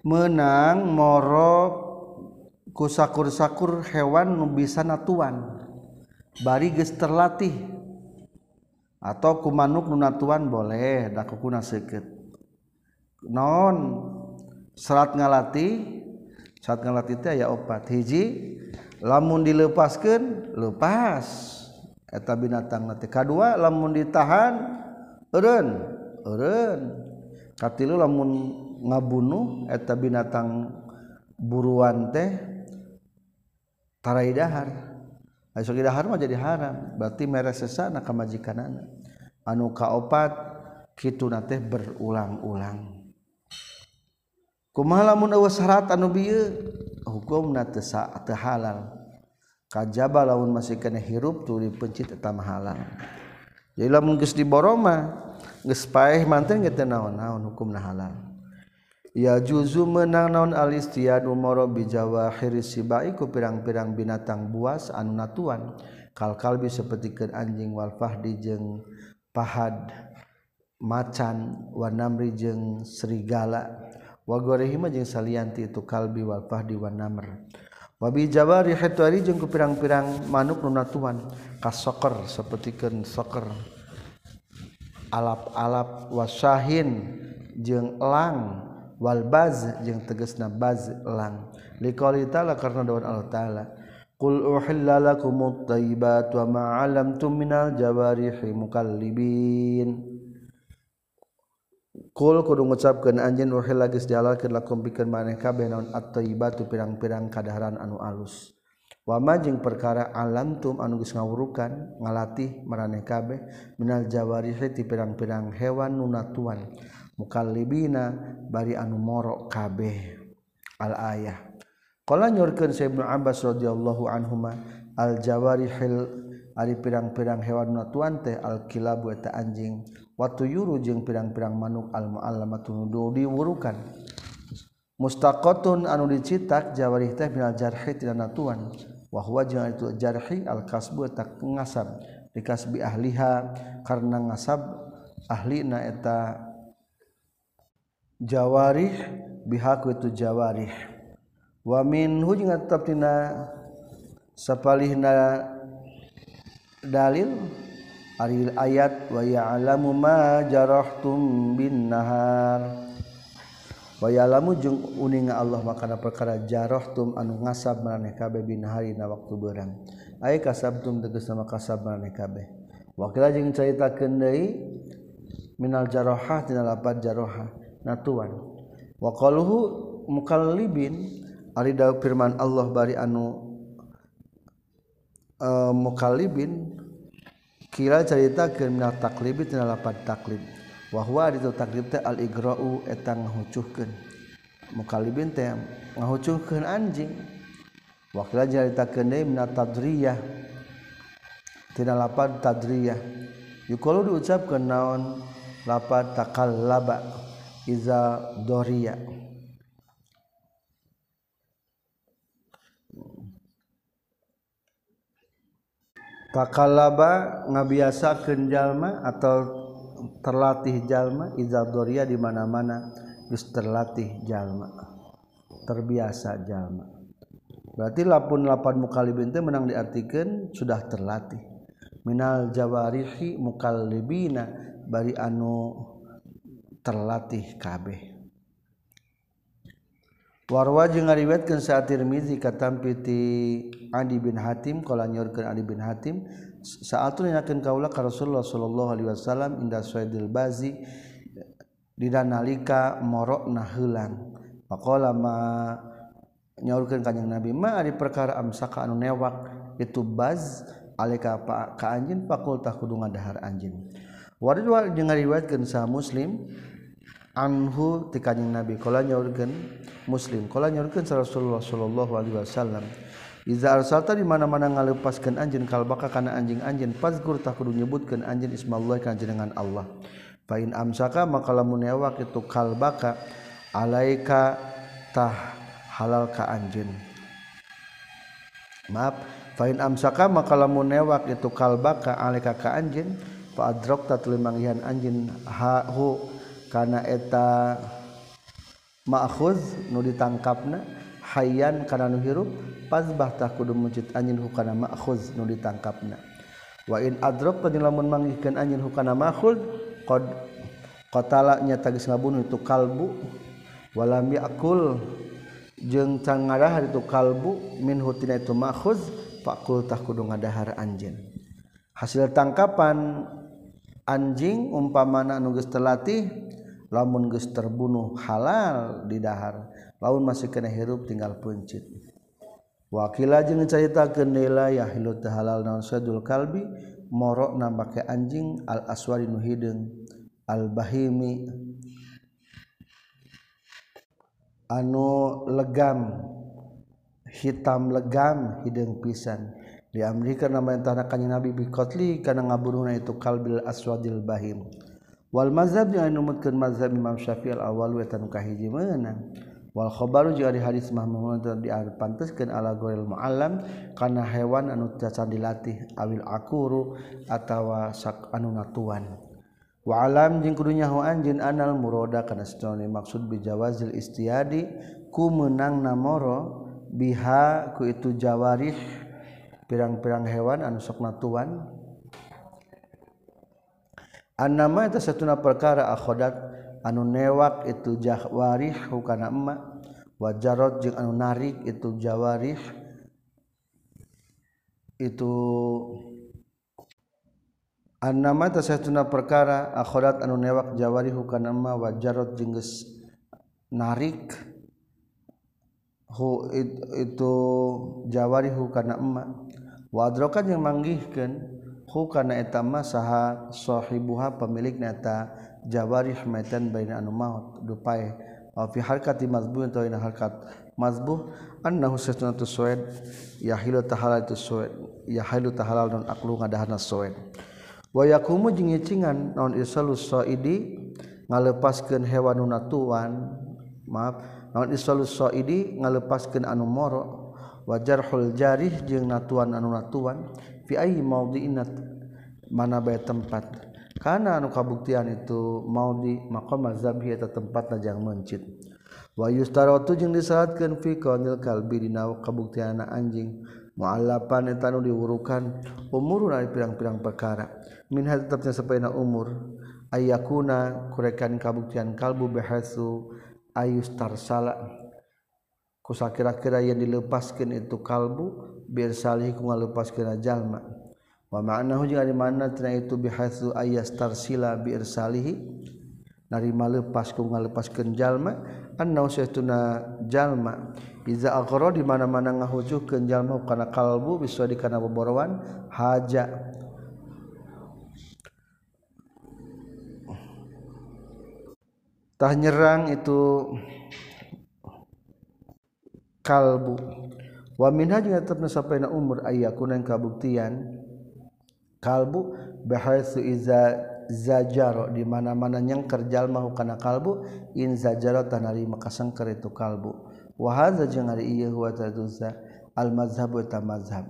menang moro kusakur-sakur hewan nu bisa natuan. Bari geus terlatih. Atau kumanuk nu natuan boleh da kukuna seukeut. Non serat ngalati saat ngelatih teh ya opat. Hiji lamun dilepaskan lepas. Eta binatang nanti kedua lamun ditahan eren eren katilu lamun ngabunuh eta binatang buruan teh tarai dahar. Ayo dahar mah jadi haram. Berarti merek sesana kamajikan anak anu kaopat kitu nate berulang-ulang. kumaha lamun syarat anu bieu hukumna teu teu halal. Kajaba laun masih kana hirup tuluy pencit eta mah halal. Jadi lamun geus diboro mah geus paeh manten ge teu naon-naon hukumna halal. Ya juzu menang naon alistianu moro bijawahir sibai ku pirang-pirang binatang buas anu natuan. Kal kalbi seperti ke anjing wal fahdi jeung pahad macan wanamri jeung serigala. wagorehima jeung salianti itu kalbi wal fahdi wan namr wabi jawari hatuari jeung ku pirang-pirang manuk nu kas soker sapertikeun soker. Alap-alap wasahin jeung elang wal baz jeung tegasna baz elang. Liqali taala karena dawan Allah taala. Qul uhilla lakumut tayyibat wa ma 'alamtum minal jawarihi mukallibin. Kul kudu ngucapkeun anjeun wahil lagi dihalalkeun lakum pikeun maneh kabeh naon at-thayyibatu pirang-pirang kadaharan anu alus. Wama jeung perkara alamtum anu geus ngawurukan ngalatih maraneh kabeh minal jawarihi ti pirang-pirang hewan nu natuan mukallibina bari anu morok kabeh. Al ayah. Qala nyurkeun sa Ibnu Abbas radhiyallahu anhuma al jawarihil ari pirang-pirang hewan natuan teh al kilabu eta anjing Watu yuru jeung pirang-pirang manuk almuallamatundu diwurukan. mustaqatun anu dicitak jawarih teh minal jarhi tina natuan. Wahwa jeung itu jarhi al kasbu tak ngasab dikasbi ahliha karena ngasab ahli na eta jawarih bihaku itu jawarih. Wa minhu jeung tetap tina sapalihna dalil Ariil ayat wayalamu ma jarahtum bin nahar wayalamu jeung uninga Allah makanan perkara jarohtum anu ngasab maraneh kabeh bin hari na waktu berang ay kasabtum tegas sama kasab maraneh kabeh. Wakila jeung caritakeun deui minal jarohah tina lapat jarahah natuan waqaluhu mukallibin ari da firman Allah bari anu uh, mukallibin kira cerita ke minal taklibi tina lapan taklib. Wahwa itu taklib teh al igra'u eta ngahucuhkeun. Mukalibin teh ngahucuhkeun anjing. Wakila kila carita keneh min tadriyah. Tina lapad tadriyah. Yukalu diucapkeun naon? Lapan takallaba. Iza doriya. takalaba ngabiasa kenjallma atau terlatih jalma izadoria di mana-mana geus terlatih jalma terbiasa jalma. Berarti lapun lapan mukalibin itu menang diartikan sudah terlatih. Minal jawarihi mukalibina bari anu terlatih kabeh. warwa jeung ngariwayatkeun sa Tirmizi katampi Adi bin Hatim kala nyorkeun Adi bin Hatim saatun yakin kaula ka Rasulullah sallallahu alaihi wasallam inda Suaidil Bazi dina nalika morokna heulang faqala ma nyaurkeun kanjing Nabi ma ari perkara amsaka anu newak itu baz alika pa, ka anjeun fakultah kudu ngadahar anjeun warwa jeung ngariwayatkeun sa Muslim Anhu tikaning Nabi kala nyaurkeun Muslim kala nyaurkeun Rasulullah sallallahu alaihi wasallam Iza arsalta di mana-mana ngalepaskeun anjeun kalbaka kana anjing-anjeun fazkur tah kudu nyebutkeun anjeun ismallah kana jenengan Allah. Fa in amsaka maka lamun newak itu kalbaka alaika tah halal ka anjeun. Maaf, fa in amsaka maka lamun newak itu kalbaka alaika ka anjeun fa adrakta tulumangihan anjeun ha hu karena eta ma'khuz nu ditangkapna hayyan kana nu hirup pazbah tah kudu muncit anjin hukana ma'khuz nu ditangkapna. Wa in adrab tadi lamun manggihkeun anjin hukana ma'khuz qad qatala nya tagis ngabunuh itu kalbu walam ya'kul jeung can ngadahar itu kalbu min hutina itu ma'khuz fakul tah kudu ngadahar anjin hasil tangkapan anjing umpamana anu geus terlatih lamun geus terbunuh halal di dahar laun masih kena hirup tinggal puncit wakila jeung caritakeun nila yahilu halal naon sadul kalbi? Morok nambake anjing al aswari nu hideung al bahimi anu legam hitam legam hidung pisan. Diamri karena mentah kanjeng Nabi biqatli karena ngabunuhna itu kalbil aswadil bahim. Wal mazhab jeung anu numutkeun mazhab Imam Syafi'i al awal wa tanu kahiji meunang. Wal khabaru jeung ari hadis mahmud diarpanteskeun ala goril muallam kana hewan anu cacan dilatih awil akuru atawa sak anu natuan. Wa alam jeung kudunya nyahoan jeung anal muroda kana satune maksud bijawazil istiadi ku meunang namoro biha ku itu jawarih pirang-pirang hewan anu sok natuan anama itu satuna perkara akhodat anu newak itu jawari hukana emak wajarot jeung anu narik itu jawarih itu anama itu satuna perkara akhodat anu newak jawari hukana emak wajarot jeung narik hu itu, itu jawari hukana emak wadrokan yang manggihkeun manggihkan hukana etama sahashohibuha pemilik neta Jawarih metan baina anu maut dupai au fi harkati mazbu atau ina harkat mazbuh annahu satuna suwed yahilu tahalal itu suwed yahilu tahalal non aklu ngadahana suwed wa yakumu jeung naon isalus saidi ngalepaskeun hewan nu natuan maaf idi ngalepaskan anu moro wajarhul jarih jeung natuan anu natuan mau diinat mana bay tempat. Karena anu kabuktian itu mau di makom mazhabi atau tempat najang mencit. Wa yustarotu jeung disalatkeun fi qanil kalbi dina kabuktianna anjing. Muallapan eta anu diwurukan umur dari pirang-pirang perkara. Min tetapnya sapayana umur ayakuna kurekan kabuktian kalbu behasu ayustarsala kusakira-kira yang dilepaskan itu kalbu biar salih ku ngalepas kena jalma. Wa ma'nahu jeung ari mana tina itu bihaitsu ayastar sila biar salihi. Narima lepas ku ngalepaskeun jalma. Annau saytuna jalma. Iza aqra di mana-mana ngahujukeun jalma kana kalbu bisa di kana boborowan haja. Nyerang itu kalbu wamin tetappai umur ayaah yang kabuktian. Kalbu zajaro dimana-mana yang kerjal mau karena kalbu inzajaro tanari makasangker itu kalbu. Wahaza jeung ari ieu huwa tadza al mazhabu ta mazhab.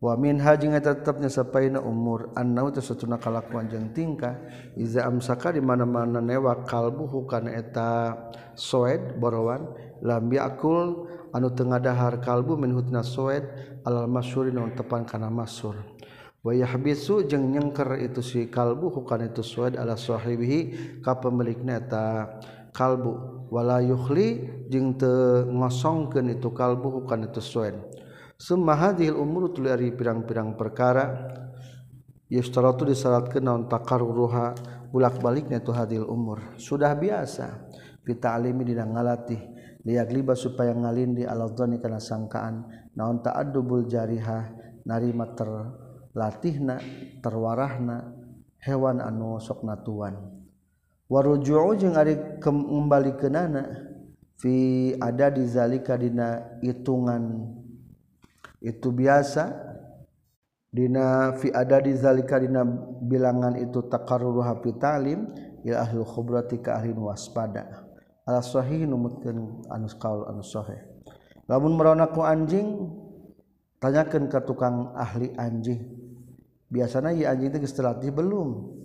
Wa min hajing tetepna sapaina umur annau teh kalakuan jeung tingkah iza amsaka di mana-mana newa kalbu hukana eta soed borowan lam yakul anu tengadahar kalbu menhutna soed alal masuri non tepan karena masur wayah bisu jeng nyengker itu si kalbu bukan itu soed ala sahibihi ka pemilik neta kalbu. Wala yukhli jeng te ngosongkeun itu kalbu bukan itu soed. Semua hadil umur tuluy pirang-pirang perkara. Yustaratu non takar ruha ulak baliknya itu hadil umur. Sudah biasa. Kita alimi dina ngalatih. liak liba supaya ngalin di aladzoni kana sangkaan. Naon ta'addubul jarihah narima terlatihna terwarahna hewan anu sok natuan waruju'u jeung ari kembalikenana fi ada di zalika dina hitungan. Itu biasa dina fi ada di zalika dina bilangan itu takarruha fi talim ya ahli khubrati ka ahli waspada. alashohi numutkeun anu kaul anu sahih. Lamun merona ku anjing tanyakeun ka tukang ahli anjing. Biasana ieu anjing teh geus terlatih belum.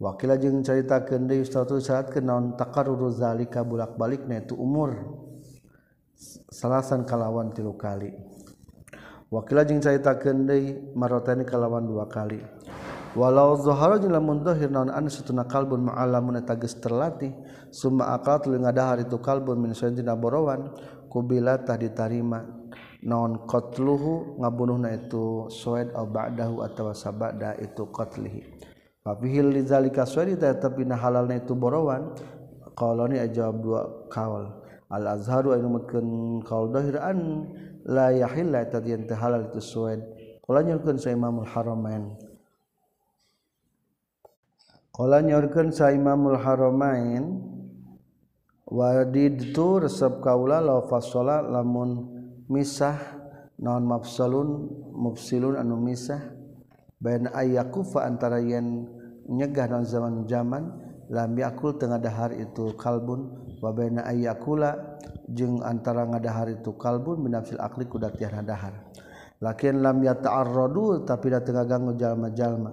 Wakil jeung caritakeun deui status saat ke naon takaruru zalika bulak-balikna itu umur. Salasan kalawan tilu kali. Wakil jeung caritakeun deui marotani kalawan dua kali. Walau zahara jeung lamun zahir naon an satuna kalbun ma'alamun eta geus terlatih summa akal tuluy ngadahar itu kalbun min sayyidina borowan kubila tah ditarima. Naon qatluhu ngabunuhna itu suaid au ba'dahu atawa sabada itu qatlihi. Fafihil li zalika suaid tapi na halalna itu borowan qaulani ajawab dua kaul. Al azharu anu mutkeun kaul dahir an la yahilla tadi ente halal itu sued kala nyorkeun sa Imamul Haramain kala nyorkeun sa Imamul Haramain wadid tu resep kaula law fasola lamun misah naon mafsalun mufsilun anu misah. Bain ayyakufa antara yen nyegah dan zaman zaman lam yakul tengah dahar itu kalbun. Wa baina ayyakula jeung antara ngadahar itu kalbun binafsil akli ku datihan dahar lakin lam yata'arradu tapi da tengah ganggu jalma-jalma.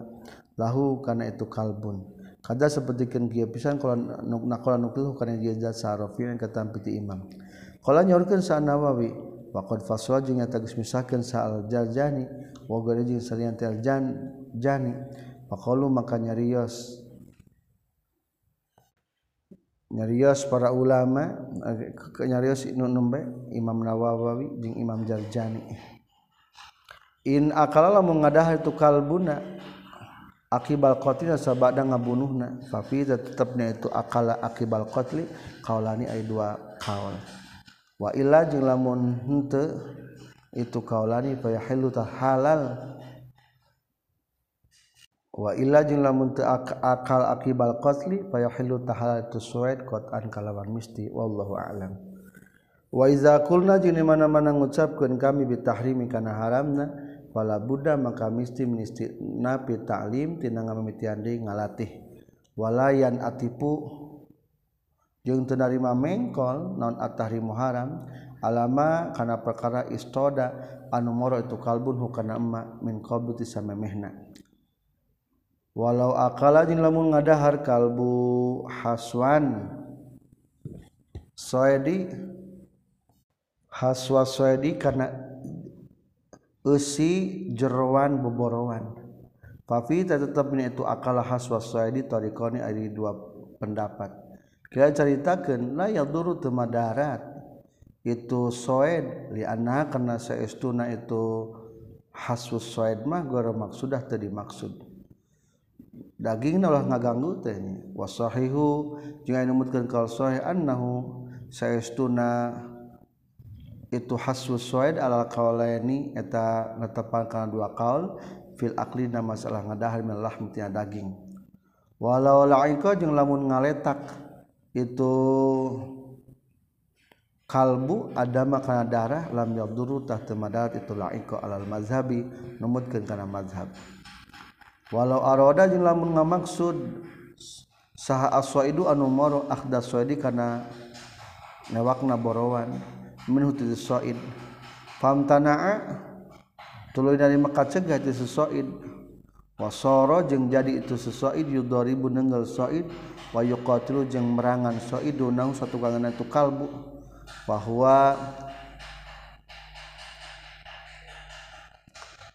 Lahu kana itu kalbun. Kada sapertikeun kieu pisan kalau nakola nukil kana dia zat sarofi yang kata piti imam. Qala nyorkeun sa nawawi waqad faswa jeung nyata geus misahkeun sa al jarjani wa gari salian tel jan jani faqalu maka nyarios nyarios para ulama nyarios Ibnu Numbe Imam Nawawi jeung Imam Jarjani in akala lamun ngadah itu kalbuna akibal qatli sabada ngabunuhna. Fa fi tetapnya itu akala akibal qatli kaulani ay dua kaul. Wa illa jeung lamun henteu itu kaulani fa yahillu halal. Wa illa jeung lamun teu akal akibal qatli fa yahillu ta halal tu suwaid qatan kalawan misti wallahu a'lam. Wa iza qulna jeung mana-mana ngucapkeun kami bitahrimi kana haramna pala Buddha maka misti ministi napi taklim tina ngamitian di ngalatih walayan atipu jeung teu narima mengkol non at-tahrimu haram alama kana perkara istoda anu moro itu kalbun hukana emma min qabdu tisamemehna walau akala jin lamun ngadahar kalbu haswan soedi haswa soedi karena usi jeroan beborowan Fafita tetap ini itu akal khas wasaidi tarikoni ada dua pendapat. Kita ceritakan lah yang dulu tema darat itu soed li anak karena seestuna itu hasus soed mah gara maksudah tadi maksud daging ulah ngaganggu teh wasahihu jangan anu mutkeun kal sahih annahu saestuna itu hasus suaid ala kaulaini eta netepan kana dua kaul fil akli na masalah ngadahar min lahm tina daging. Walau la'ika jeung lamun ngaletak itu kalbu adama kana darah lam yaduru tahta madarat itu la'ika alal mazhabi numutkeun kana mazhab. Walau aroda jeung lamun ngamaksud saha aswaidu anu maro akhda suaidi kana newakna borowan. minhu tu sa'id famtana'a tuluy dari Mekah cegah itu sa'id wasara jeung jadi itu sa'id yudaribu nenggel sa'id wa yuqatilu jeung merangan sa'id nang satukangana tu kalbu. Bahwa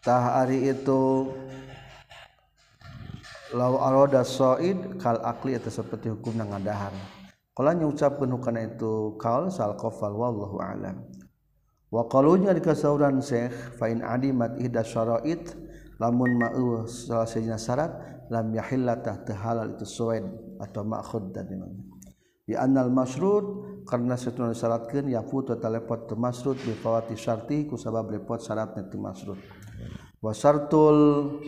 tah ari itu law aroda sa'id kal akli atau seperti hukum nang ngadahar kalanya ucapkan hukana itu kaul sal qafal wallahu alam wa kalunya di dikasauran syekh fain adimat ihda syara'it lamun ma'u salah sejina syarat lam yahillatah tehalal itu suwen atau ma'khud dan imamnya bi annal masyrud karena setuna syaratkeun ya putu talepot tu masrud bi syarti kusabab lepot syaratnya tu masrud wa syartul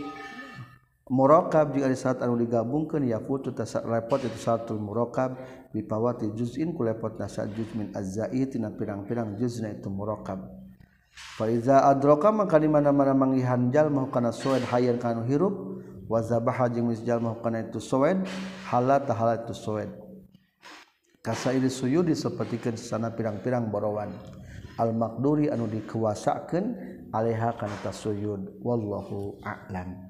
murakab jika ada syarat anu digabungkan ya putu repot itu syarat murakab. bipawati juzin kulepot nasa juz min azzai tina pirang-pirang juzna itu murakab Faiza adroka maka di mana-mana mangihan jalma kana soed hayyan kanu hirup wa zabaha jeung geus jalma kana itu soed halat halat itu soed. Kasairi suyudi sapertikeun sana pirang-pirang borowan. Al makduri anu dikuasakeun alaiha kana tasuyud. Wallahu a'lam.